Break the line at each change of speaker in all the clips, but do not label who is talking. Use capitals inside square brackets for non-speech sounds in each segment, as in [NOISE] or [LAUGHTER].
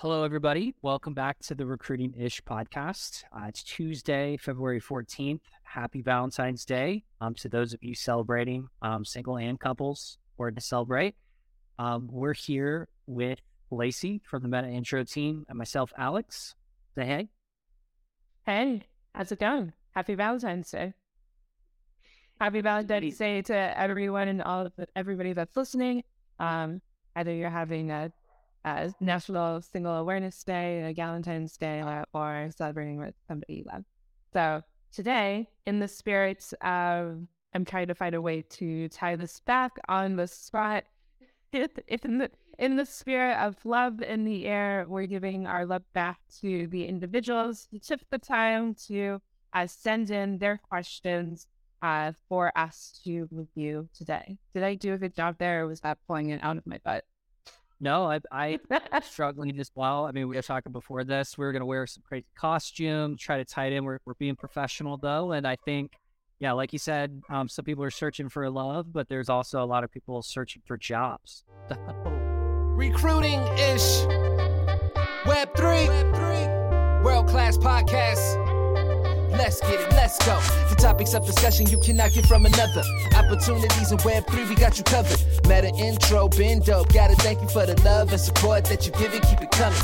Hello, everybody. Welcome back to the Recruiting Ish podcast. Uh, it's Tuesday, February 14th. Happy Valentine's Day um, to those of you celebrating, um, single and couples, or to celebrate. Um, we're here with Lacey from the Meta Intro team and myself, Alex. Say hey.
Hey, how's it going? Happy Valentine's Day. Happy Valentine's Day to everyone and all of the, everybody that's listening. Um, either you're having a uh, National Single Awareness Day, a Valentine's Day, or, celebrating with somebody you love. So today, in the spirit of, I'm trying to find a way to tie this back on the spot. [LAUGHS] In the in the spirit of love in the air, we're giving our love back to the individuals who took the time to uh, send in their questions uh, for us to review today. Did I do a good job there, or was that pulling it out of my butt?
No, I, I am [LAUGHS] struggling as well. I mean, we were talking before this. We were going to wear some crazy costume, try to tie it in. We're, we're being professional though. And I think, yeah, like you said, um, some people are searching for love, but there's also a lot of people searching for jobs. [LAUGHS]
Recruiting ish. Web three. Web3. World class podcast. Let's get it, let's go. The topics of discussion you cannot get from another. Opportunities in Web3, we got you covered. Meta intro, been dope. Gotta thank you for the love and support that you give it, keep it coming.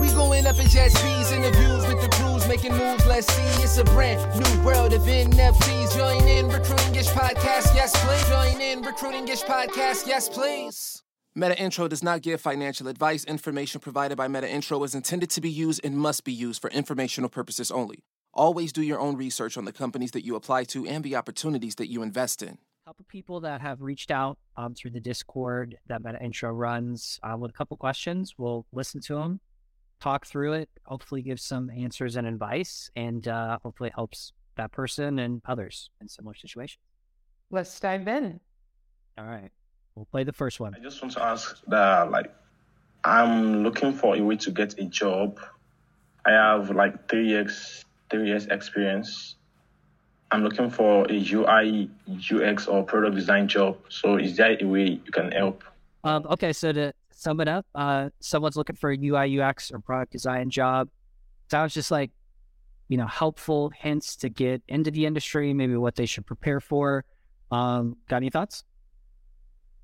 We going up in jazz fees, interviews with the crews, making moves. Let's see, it's a brand new world of NFTs. Join in Recruiting Ish Podcast, yes please. Join in Recruiting Ish Podcast, yes please. Meta Intro does not give financial advice. Information provided by Meta Intro is intended to be used and must be used for informational purposes only. Always do your own research on the companies that you apply to and the opportunities that you invest in.
A couple people that have reached out um, through the Discord that Meta Intro runs uh, with a couple questions. We'll listen to them, talk through it, hopefully give some answers and advice, and uh, hopefully it helps that person and others in similar situations.
Let's dive in.
All right. We'll play the first one.
I just want to ask that, like, I'm looking for a way to get a job. I have like three years three years experience. I'm looking for a UI, UX, or product design job. So, is there a way you can help?
Um, okay, so to sum it up, uh, someone's looking for a UI, UX, or product design job. Sounds just like, you know, helpful hints to get into the industry, maybe what they should prepare for. Um, got any thoughts?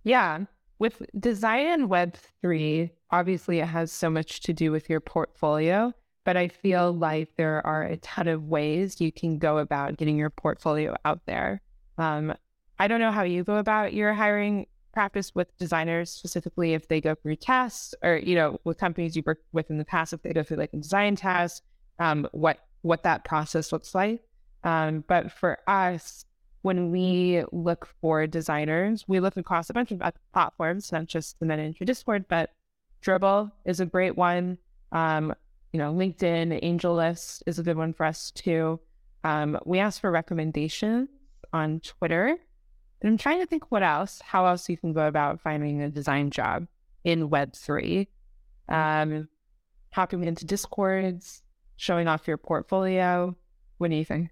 Yeah. With design and Web3, obviously it has so much to do with your portfolio but I feel like there are a ton of ways you can go about getting your portfolio out there. Um, I don't know how you go about your hiring practice with designers, specifically if they go through tests or, you know, with companies you worked with in the past, if they go through like a design test, um, what, what that process looks like. Um, but for us, when we look for designers, we look across a bunch of platforms, not just the Meta Intro Discord, but Dribbble is a great one. Um, you know, LinkedIn, AngelList is a good one for us too. Um, we ask for recommendations on Twitter. And I'm trying to think what else, how else you can go about finding a design job in Web3. Um, hopping into Discords, showing off your portfolio. What do you think?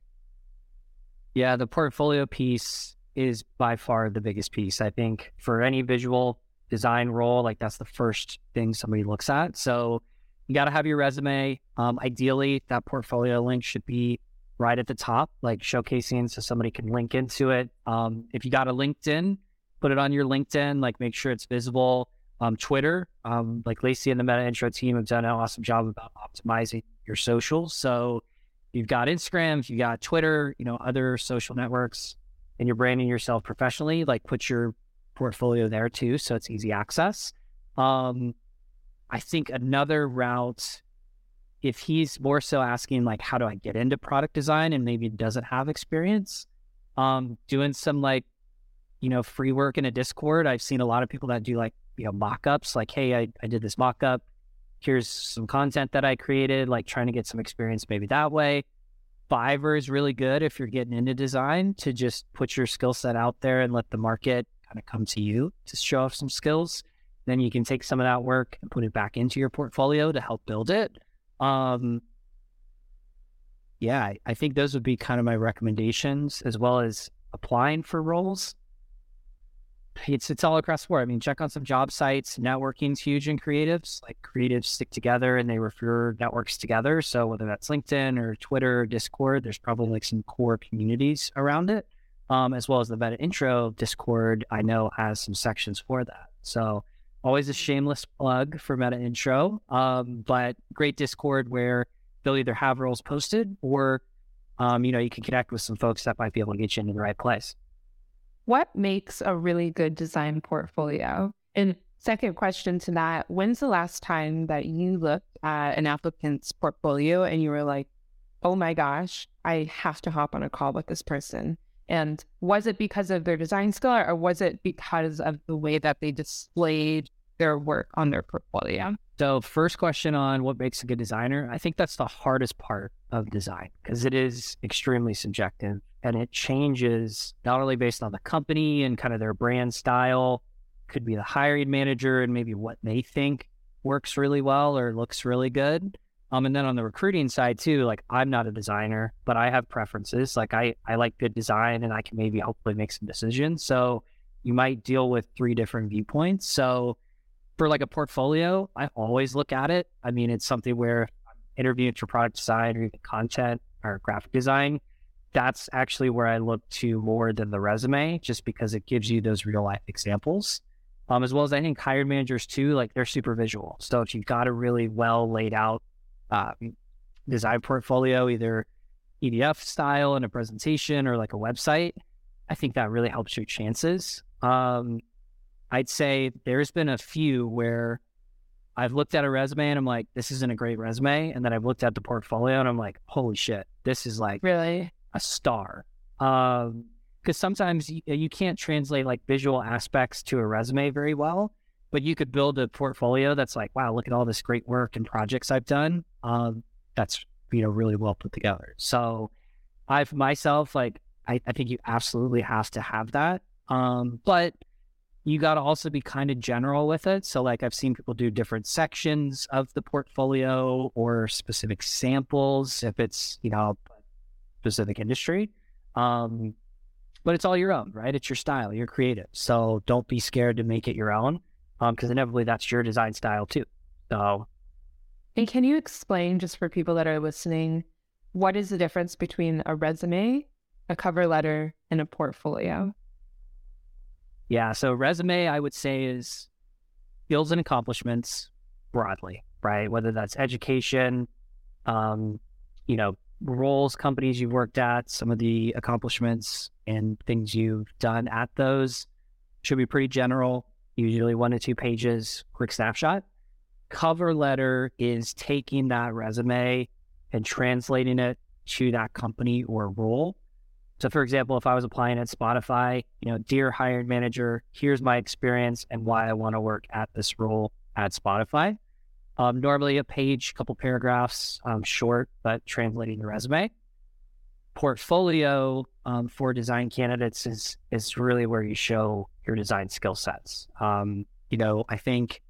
Yeah, the portfolio piece is by far the biggest piece. I think for any visual design role, like that's the first thing somebody looks at. So you got to have your resume. Um, ideally, that portfolio link should be right at the top, like showcasing so somebody can link into it. Um, if you got a LinkedIn, put it on your LinkedIn, like make sure it's visible. Um, Twitter, um, like Lacey and the Meta Intro team have done an awesome job about optimizing your socials. So you've got Instagram, you've got Twitter, you know, other social networks, and you're branding yourself professionally, like put your portfolio there too, so it's easy access. Um, I think another route, if he's more so asking like, how do I get into product design and maybe doesn't have experience, um, doing some like, you know, free work in a Discord. I've seen a lot of people that do like, you know, mock-ups, like, hey, I, I did this mock-up. Here's some content that I created, like trying to get some experience maybe that way. Fiverr is really good if you're getting into design to just put your skill set out there and let the market kind of come to you to show off some skills. Then you can take some of that work and put it back into your portfolio to help build it. Um, yeah, I, think those would be kind of my recommendations, as well as applying for roles. it's it's all across the board. I mean, check on some job sites. Networking's huge in creatives. Like creatives stick together and they refer networks together. So whether that's LinkedIn or Twitter, or Discord, there's probably like some core communities around it. Um, as well as the Meta Intro Discord, I know has some sections for that. So always a shameless plug for Meta Intro, um, but great Discord where they'll either have roles posted or um, you know you can connect with some folks that might be able to get you into the right place
what makes a really good design portfolio? And second question to that, when's the last time that you looked at an applicant's portfolio and you were like, oh my gosh, I have to hop on a call with this person? And was it because of their design skill or was it because of the way that they displayed their work on their portfolio?
So, first question on what makes a good designer. I think that's the hardest part of design because it is extremely subjective and it changes not only based on the company and kind of their brand style, could be the hiring manager and maybe what they think works really well or looks really good. Um, and then on the recruiting side too, like I'm not a designer, but I have preferences. Like I, I like good design and I can maybe hopefully make some decisions. So you might deal with three different viewpoints. So for like a portfolio, I always look at it. I mean, it's something where interviewing for product design or even content or graphic design that's actually where I look to more than the resume, just because it gives you those real life examples. Um, as well as I think hired managers too, like they're super visual. So if you've got a really well laid out uh, design portfolio, either PDF style in a presentation or like a website, I think that really helps your chances. Um, I'd say there's been a few where I've looked at a resume and I'm like, this isn't a great resume. And then I've looked at the portfolio and I'm like, holy shit, this is like
really
a star. Because um, sometimes you, you can't translate like visual aspects to a resume very well, but you could build a portfolio that's like, wow, look at all this great work and projects I've done. Um, that's you know really well put together. So I've myself like I, I think you absolutely have to have that. Um, but you got to also be kind of general with it. So, like, I've seen people do different sections of the portfolio or specific samples if it's, you know, specific industry. Um, but it's all your own, right? It's your style, you're creative. So don't be scared to make it your own because um, inevitably that's your design style too. So,
and can you explain just for people that are listening, what is the difference between a resume, a cover letter, and a portfolio?
Yeah. So, resume, I would say, is skills and accomplishments broadly, right? Whether that's education, um, you know, roles, companies you've worked at, some of the accomplishments and things you've done at those should be pretty general, usually one to two pages, quick snapshot. Cover letter is taking that resume and translating it to that company or role. So, for example, if I was applying at Spotify, you know, dear hired manager, here's my experience and why I want to work at this role at Spotify. Um, normally a page, couple paragraphs, um, short, but translating the resume. Portfolio um, for design candidates is is really where you show your design skill sets. Um, you know, I think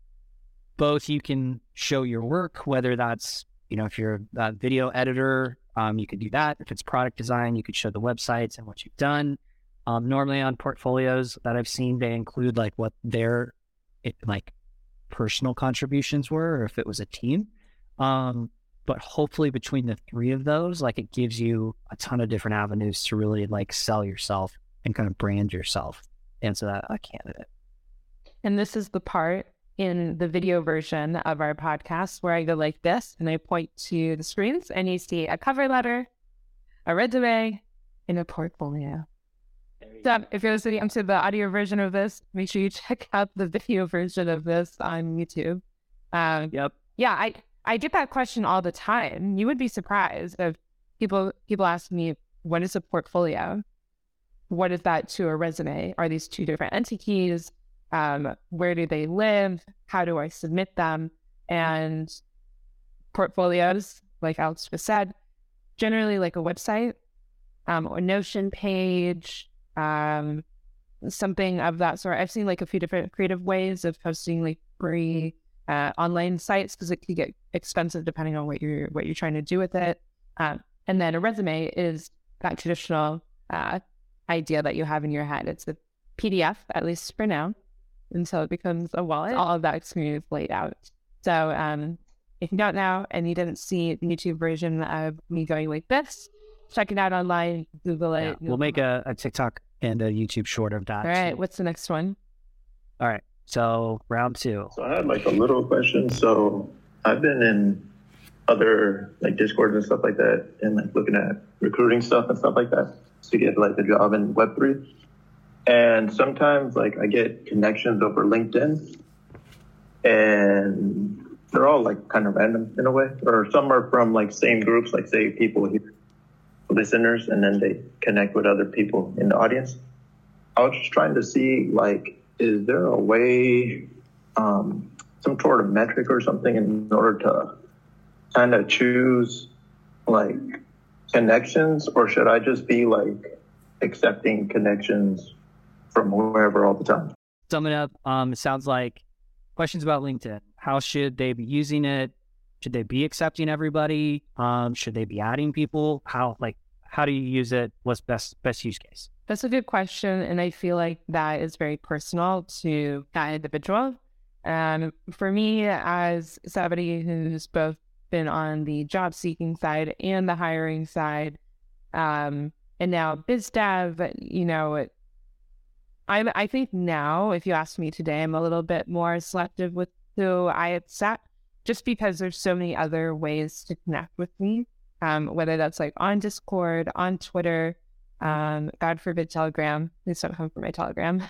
both you can show your work, whether that's you know if you're a video editor, um, you could do that. If it's product design, you could show the websites and what you've done. Um, normally on portfolios that I've seen, they include like what their it, like personal contributions were or if it was a team. Um, but hopefully between the three of those, like it gives you a ton of different avenues to really like sell yourself and kind of brand yourself into that a candidate.
And this is the part in the video version of our podcast where I go like this and I point to the screens and you see a cover letter, a resume, and a portfolio. So if you're listening to the audio version of this, make sure you check out the video version of this on YouTube. Um,
yep.
Yeah, I I get that question all the time. You would be surprised if people people ask me, "What is a portfolio? What is that to a resume? Are these two different entities? Um, where do they live? How do I submit them?" And portfolios, like Alex just said, generally like a website, um, or Notion page, um, something of that sort. I've seen like a few different creative ways of hosting like free uh, online sites because it can get expensive depending on what you're what you're trying to do with it. Um, and then a resume is that traditional uh, idea that you have in your head. It's a PDF, at least for now, until it becomes a wallet. All of that experience laid out. So um, if you don't know and you didn't see the YouTube version of me going like this, check it out online, Google it.
Yeah, we'll make a, a TikTok and a YouTube short of that.
All right, what's the next one?
All right. So round two.
So I had like a little question. So I've been in other like Discord and stuff like that, and like looking at recruiting stuff and stuff like that to get like a job in Web three. And sometimes like I get connections over LinkedIn, and they're all like kind of random in a way, or some are from like same groups, like say people here, listeners, and then they connect with other people in the audience. I was just trying to see like, is there a way, um, some sort of metric or something in order to kind of choose like connections, or should I just be like accepting connections from wherever all the time?
Sum it up. Um, it sounds like questions about LinkedIn. How should they be using it? Should they be accepting everybody? Um, should they be adding people? How like how do you use it? What's best best use case?
That's a good question. And I feel like that is very personal to that individual. And for me, as somebody who's both been on the job seeking side and the hiring side, um, and now biz dev, you know, I'm, I think now, if you ask me today, I'm a little bit more selective with who I accept just because there's so many other ways to connect with me, um, whether that's like on Discord, on Twitter, um, God forbid Telegram. Please don't come for my Telegram.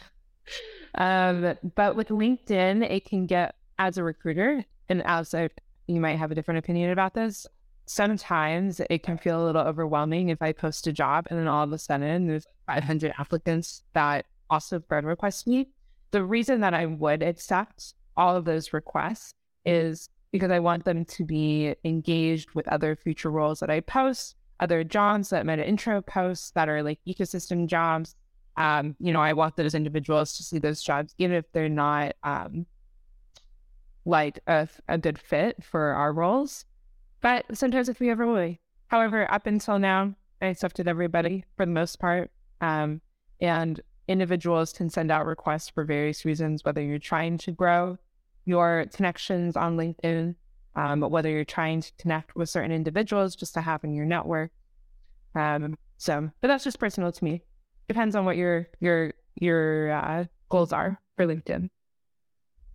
[LAUGHS] um, but with LinkedIn, it can get as a recruiter, and as a, you might have a different opinion about this. Sometimes it can feel a little overwhelming if I post a job and then all of a sudden there's 500 applicants that also friend request me. The reason that I would accept all of those requests is because I want them to be engaged with other future roles that I post, other jobs that meta intro posts that are like ecosystem jobs. Um, you know, I want those individuals to see those jobs, even if they're not um, like a, a good fit for our roles. But sometimes if we ever will. However, up until now, I accepted everybody for the most part. Um, and individuals can send out requests for various reasons, whether you're trying to grow your connections on LinkedIn, um, whether you're trying to connect with certain individuals just to have in your network. Um, so, but that's just personal to me. Depends on what your your your uh, goals are for LinkedIn.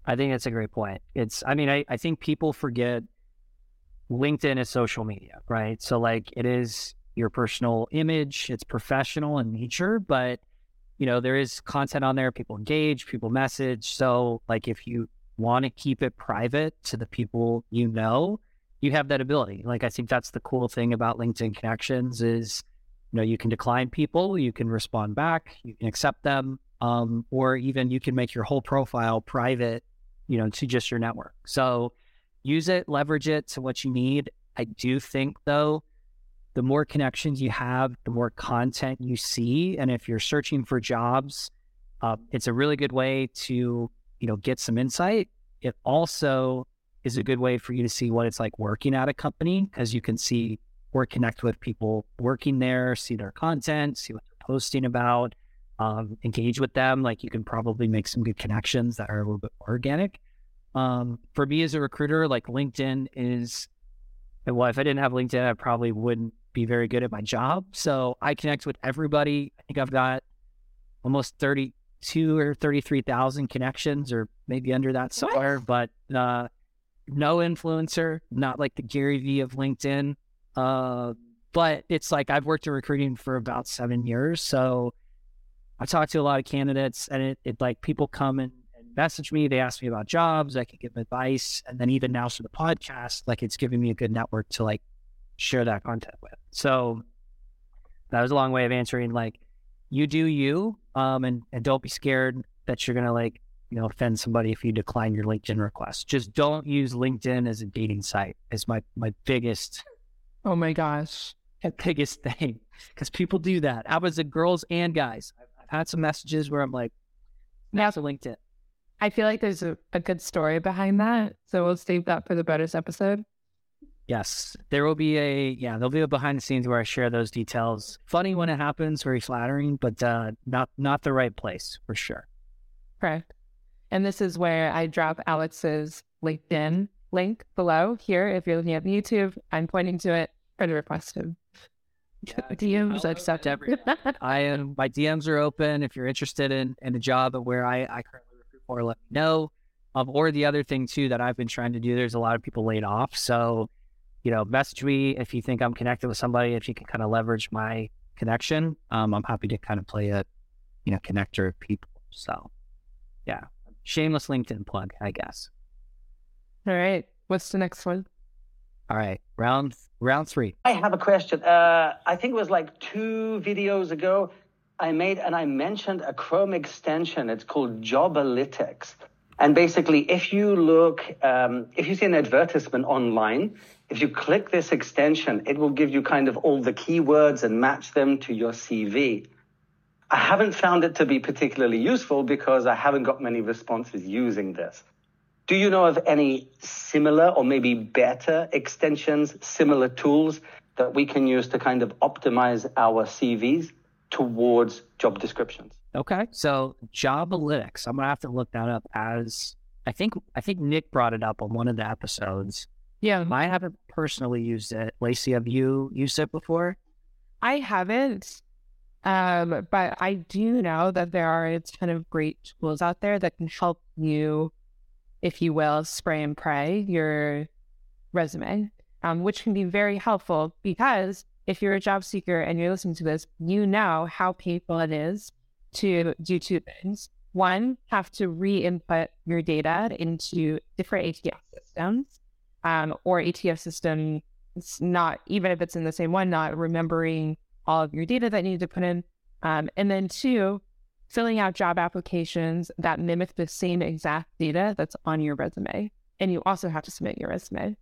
I think that's a great point. It's, I mean, I, I think people forget LinkedIn is social media, right? So, like, it is your personal image, it's professional in nature, but, you know, there is content on there, people engage, people message. So, like, if you want to keep it private to the people you know, you have that ability. Like, I think that's the cool thing about LinkedIn connections is, you know, you can decline people, you can respond back, you can accept them, um, or even you can make your whole profile private you know, to just your network. So use it, leverage it to what you need. I do think though, the more connections you have, the more content you see. And if you're searching for jobs, uh, it's a really good way to, you know, get some insight. It also is a good way for you to see what it's like working at a company because you can see or connect with people working there, see their content, see what they're posting about, um, engage with them. Like you can probably make some good connections that are a little bit organic. Um, for me as a recruiter, like LinkedIn is, well, if I didn't have LinkedIn, I probably wouldn't be very good at my job. So I connect with everybody. I think I've got almost 32 or 33,000 connections or maybe under that somewhere, but, uh, no influencer, not like the Gary Vee of LinkedIn. Uh, but it's like I've worked in recruiting for about seven years. So I talk to a lot of candidates and it, it like people come and, and message me. They ask me about jobs. I can give advice. And then even now for the podcast, like it's giving me a good network to like share that content with. So that was a long way of answering like you do you. Um, and, and don't be scared that you're going to like, you know, offend somebody if you decline your LinkedIn request. Just don't use LinkedIn as a dating site is my, my biggest,
Oh my gosh. [LAUGHS]
biggest thing because people do that. I was a girls and guys. I've, I've had some messages where I'm like,
Now-
a LinkedIn.
I feel like there's a, a good story behind that. So we'll save that for the bonus episode.
Yes, there will be a yeah, there'll be a behind the scenes where I share those details. Funny when it happens, very flattering, but uh, not not the right place for sure.
Correct. And this is where I drop Alex's LinkedIn link below here. If you're looking at YouTube, I'm pointing to it. Try to request him.
Yeah, [LAUGHS]
DMs accept
every- I am my DMs are open. If you're interested in in a job of where I I currently recruit for, let me know. Um, or the other thing too that I've been trying to do. There's a lot of people laid off, so you know, message me if you think I'm connected with somebody. If you can kind of leverage my connection, um, I'm happy to kind of play a you know connector of people. So yeah, shameless LinkedIn plug, I guess.
All right. What's the next one?
All right, round round three.
I have a question. Uh, I think it was like two videos ago. I made and I mentioned a Chrome extension. It's called Jobalytics. And basically, if you look, um, if you see an advertisement online, if you click this extension, it will give you kind of all the keywords and match them to your CV. I haven't found it to be particularly useful because I haven't got many responses using this. Do you know of any similar or maybe better extensions, similar tools that we can use to kind of optimize our CVs towards job descriptions?
Okay. So Jobalytics, I'm gonna have to look that up as I think I think Nick brought it up on one of the episodes.
Yeah.
I haven't personally used it. Lacey, have you used it before?
I haven't. Um, but I do know that there are a ton of great tools out there that can help you, if you will, spray and pray your resume, um, which can be very helpful because if you're a job seeker and you're listening to this, you know how painful it is to do two things. One, have to re-input your data into different ATS systems, um, or ATS system, not even if it's in the same one, not remembering all of your data that you need to put in. Um, and then two, filling out job applications that mimic the same exact data that's on your resume. And you also have to submit your resume.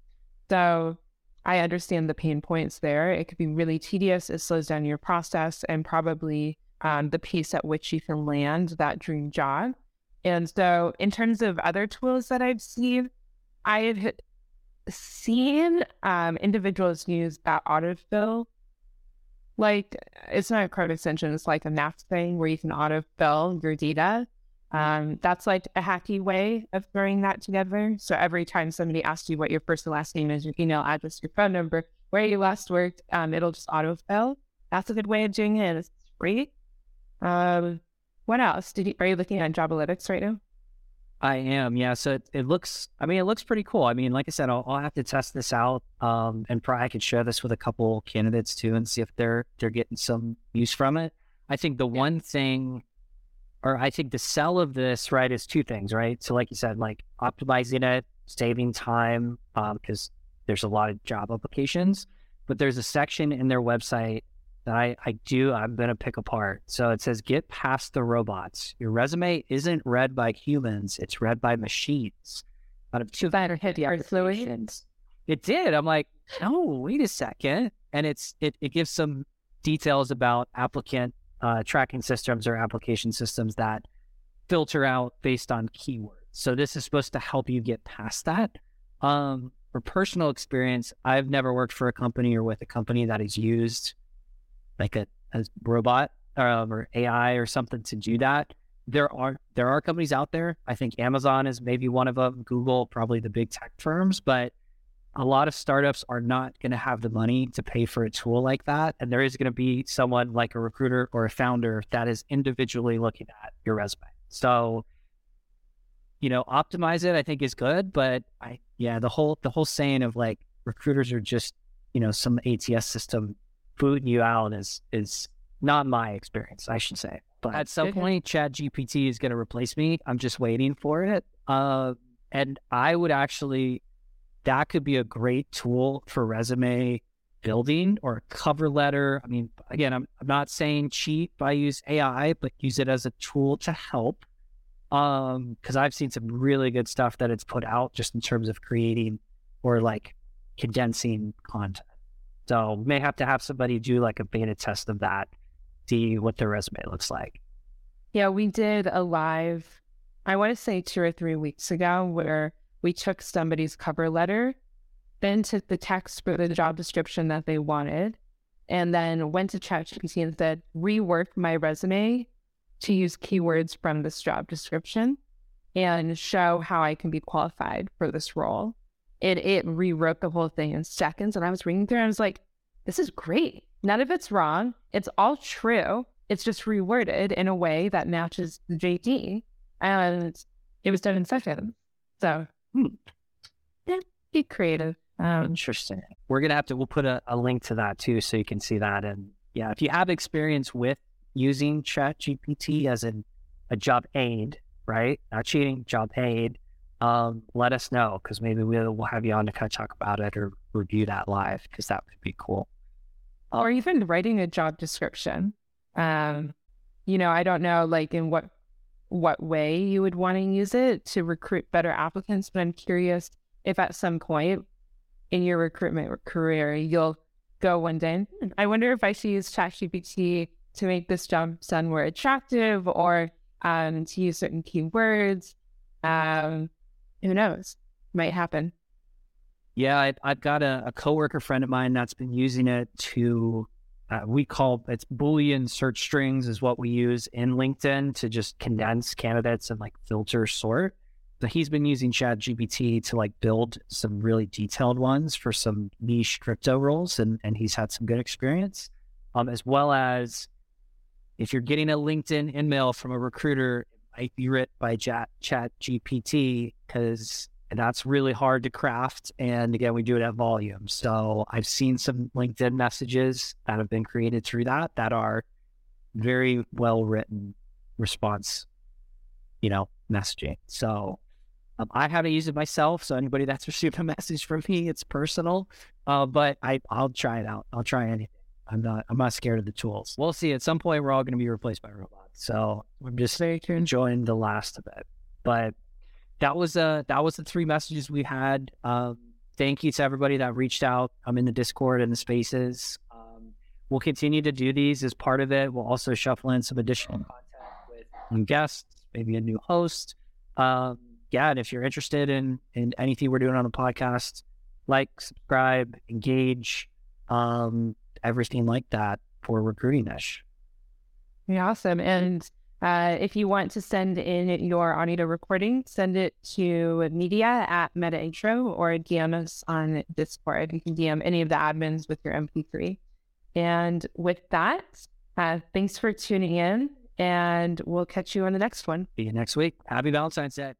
So I understand the pain points there. It could be really tedious. It slows down your process and probably um, the pace at which you can land that dream job. And so, in terms of other tools that I've seen, I have seen um, individuals use that autofill. Like, it's not a code extension, it's like a math thing where you can autofill your data. Um, that's like a hacky way of throwing that together. So every time somebody asks you what your first and last name is, your email address, your phone number, where you last worked, um, it'll just autofill. That's a good way of doing it. It's free. Um, what else? Did you, are you looking at Jobalytics right now?
I am, yeah. So it, it looks, I mean, it looks pretty cool. I mean, like I said, I'll, I'll have to test this out, um, and probably I could share this with a couple candidates too, and see if they're they're getting some use from it. I think the one thing, or I think the sell of this, right, is two things, right? So, like you said, like optimizing it, saving time, because there's a lot of job applications, but there's a section in their website that I, I do, I'm going to pick apart. So it says, get past the robots. Your resume isn't read by humans, it's read by machines. Out of two
Better hit.
It did. I'm like, no, wait a second. And it's it, it gives some details about applicant uh, tracking systems or application systems that filter out based on keywords. So this is supposed to help you get past that. Um, for personal experience, I've never worked for a company or with a company that has used like a, a robot um, or AI or something to do that. There are there are companies out there. I think Amazon is maybe one of them. Google, probably the big tech firms, but a lot of startups are not going to have the money to pay for a tool like that. And there is going to be someone like a recruiter or a founder that is individually looking at your resume. So, you know, optimize it. I think is good, but I yeah the whole the whole saying of like recruiters are just you know some ATS system booting you out is is not my experience, I should say. But at some point, Chat GPT is going to replace me. I'm just waiting for it. Uh, and I would actually, that could be a great tool for resume building or a cover letter. I mean, again, I'm, I'm not saying cheat by use AI, but use it as a tool to help. Um, because I've seen some really good stuff that it's put out just in terms of creating or like condensing content. So may have to have somebody do like a beta test of that, see what their resume looks like.
Yeah, we did a live, I want to say two or three weeks ago, where we took somebody's cover letter then took the text for the job description that they wanted, and then went to ChatGPT and said, rework my resume to use keywords from this job description and show how I can be qualified for this role. It it rewrote the whole thing in seconds. And I was reading through and I was like, this is great. None of it's wrong. It's all true. It's just reworded in a way that matches the JD. And it was done in seconds. So hmm. yeah, be creative.
Um, Interesting. We're gonna have to we'll put a, a link to that too so you can see that. And yeah, if you have experience with using Chat GPT as an, a job aid, right? Not cheating, job aid. Um, let us know because maybe we'll, we'll have you on to kind of talk about it or review that live because that would be cool.
Um, or even writing a job description. Um, you know, I don't know like in what what way you would want to use it to recruit better applicants, but I'm curious if at some point in your recruitment career you'll go one day. Hmm, I wonder if I should use ChatGPT to make this job sound more attractive or um, to use certain keywords. Um, who knows? Might happen.
Yeah, I, have got a, a coworker friend of mine that's been using it to. Uh, we call it's Boolean search strings is what we use in LinkedIn to just condense candidates and like filter sort. So he's been using Chat GPT to like build some really detailed ones for some niche crypto roles, and and he's had some good experience. Um, as well as if you're getting a LinkedIn email from a recruiter, it might be written by Chat, Chat GPT because that's really hard to craft. And again, we do it at volume. So I've seen some LinkedIn messages that have been created through that that are very well written response, you know, messaging. So um, I haven't used it myself. So anybody that's [LAUGHS] received a message from me, it's personal. Uh, but I, I'll try it out. I'll try anything. I'm not I'm not scared of the tools. We'll see. At some point, we're all going to be replaced by robots. So I'm just enjoying the last of it. But that was uh that was the three messages we had. Um, thank you to everybody that reached out. I'm in the Discord and the Spaces. Um, we'll continue to do these as part of it. We'll also shuffle in some additional content with guests, maybe a new host. Um, yeah, and if you're interested in in anything we're doing on the podcast, like, subscribe, engage. Um, everything like that for recruiting ish.
Yeah, awesome. And uh, if you want to send in your audio recording, send it to media at Meta Intro or DM us on Discord. You can DM any of the admins with your MP3. And with that, uh, thanks for tuning in, and we'll catch you on the next one.
See you next week. Happy Valentine's Day.